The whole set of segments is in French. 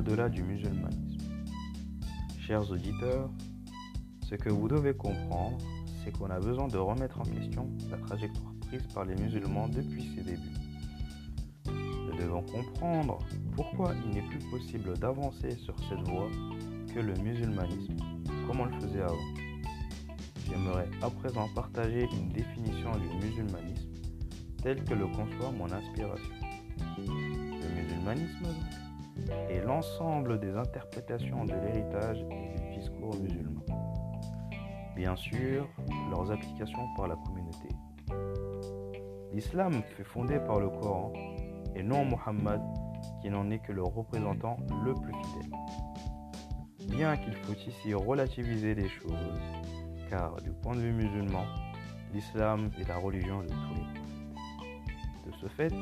au-delà du musulmanisme. Chers auditeurs, ce que vous devez comprendre, c'est qu'on a besoin de remettre en question la trajectoire prise par les musulmans depuis ses débuts. Nous devons comprendre pourquoi il n'est plus possible d'avancer sur cette voie que le musulmanisme, comme on le faisait avant. J'aimerais à présent partager une définition du musulmanisme telle que le conçoit mon inspiration. Le musulmanisme est l'ensemble des interprétations de l'héritage et du discours musulman. Bien sûr, leurs applications par la communauté. L'islam fut fondé par le Coran et non Muhammad qui n'en est que le représentant le plus fidèle. Bien qu'il faut ici relativiser les choses, car du point de vue musulman, l'islam est la religion de tous les De ce fait,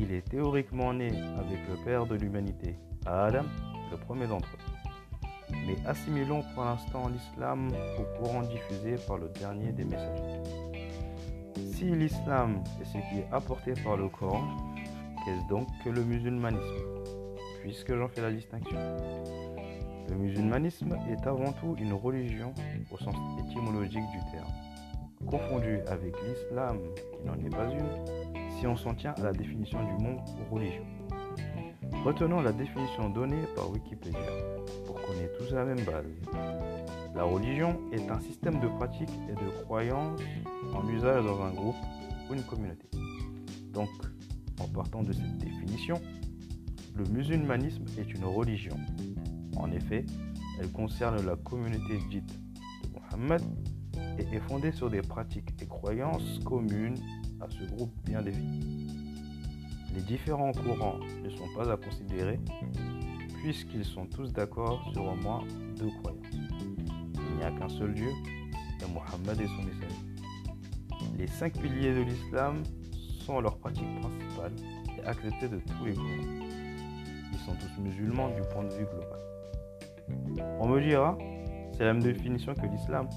il est théoriquement né avec le père de l'humanité, Adam, le premier d'entre eux. Mais assimilons pour l'instant l'islam au courant diffusé par le dernier des messagers. Si l'islam est ce qui est apporté par le Coran, qu'est-ce donc que le musulmanisme? Puisque j'en fais la distinction. Le musulmanisme est avant tout une religion au sens étymologique du terme, confondu avec l'islam qui n'en est pas une, si on s'en tient à la définition du mot religion. Retenons la définition donnée par Wikipédia pour qu'on ait tous la même base. La religion est un système de pratiques et de croyances en usage dans un groupe ou une communauté. Donc, en partant de cette définition, le musulmanisme est une religion en effet, elle concerne la communauté dite de Mohammed et est fondée sur des pratiques et croyances communes ce groupe bien défini. Les différents courants ne sont pas à considérer puisqu'ils sont tous d'accord sur au moins deux croyances. Il n'y a qu'un seul Dieu, et Mohammed et son messager. Les cinq piliers de l'islam sont leurs pratiques principales et acceptées de tous les courants. Ils sont tous musulmans du point de vue global. On me dira, c'est la même définition que l'islam.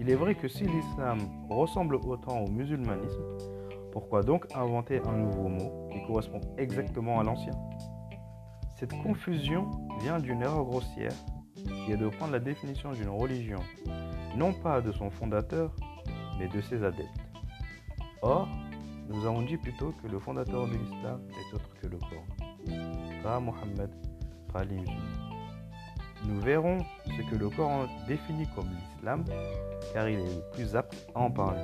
Il est vrai que si l'islam ressemble autant au musulmanisme, pourquoi donc inventer un nouveau mot qui correspond exactement à l'ancien? Cette confusion vient d'une erreur grossière qui est de prendre la définition d'une religion, non pas de son fondateur, mais de ses adeptes. Or, nous avons dit plutôt que le fondateur de l'islam est autre que le Coran, pas Mohammed, pas. Nous verrons ce que le Coran définit comme l'islam, car il est le plus apte à en parler.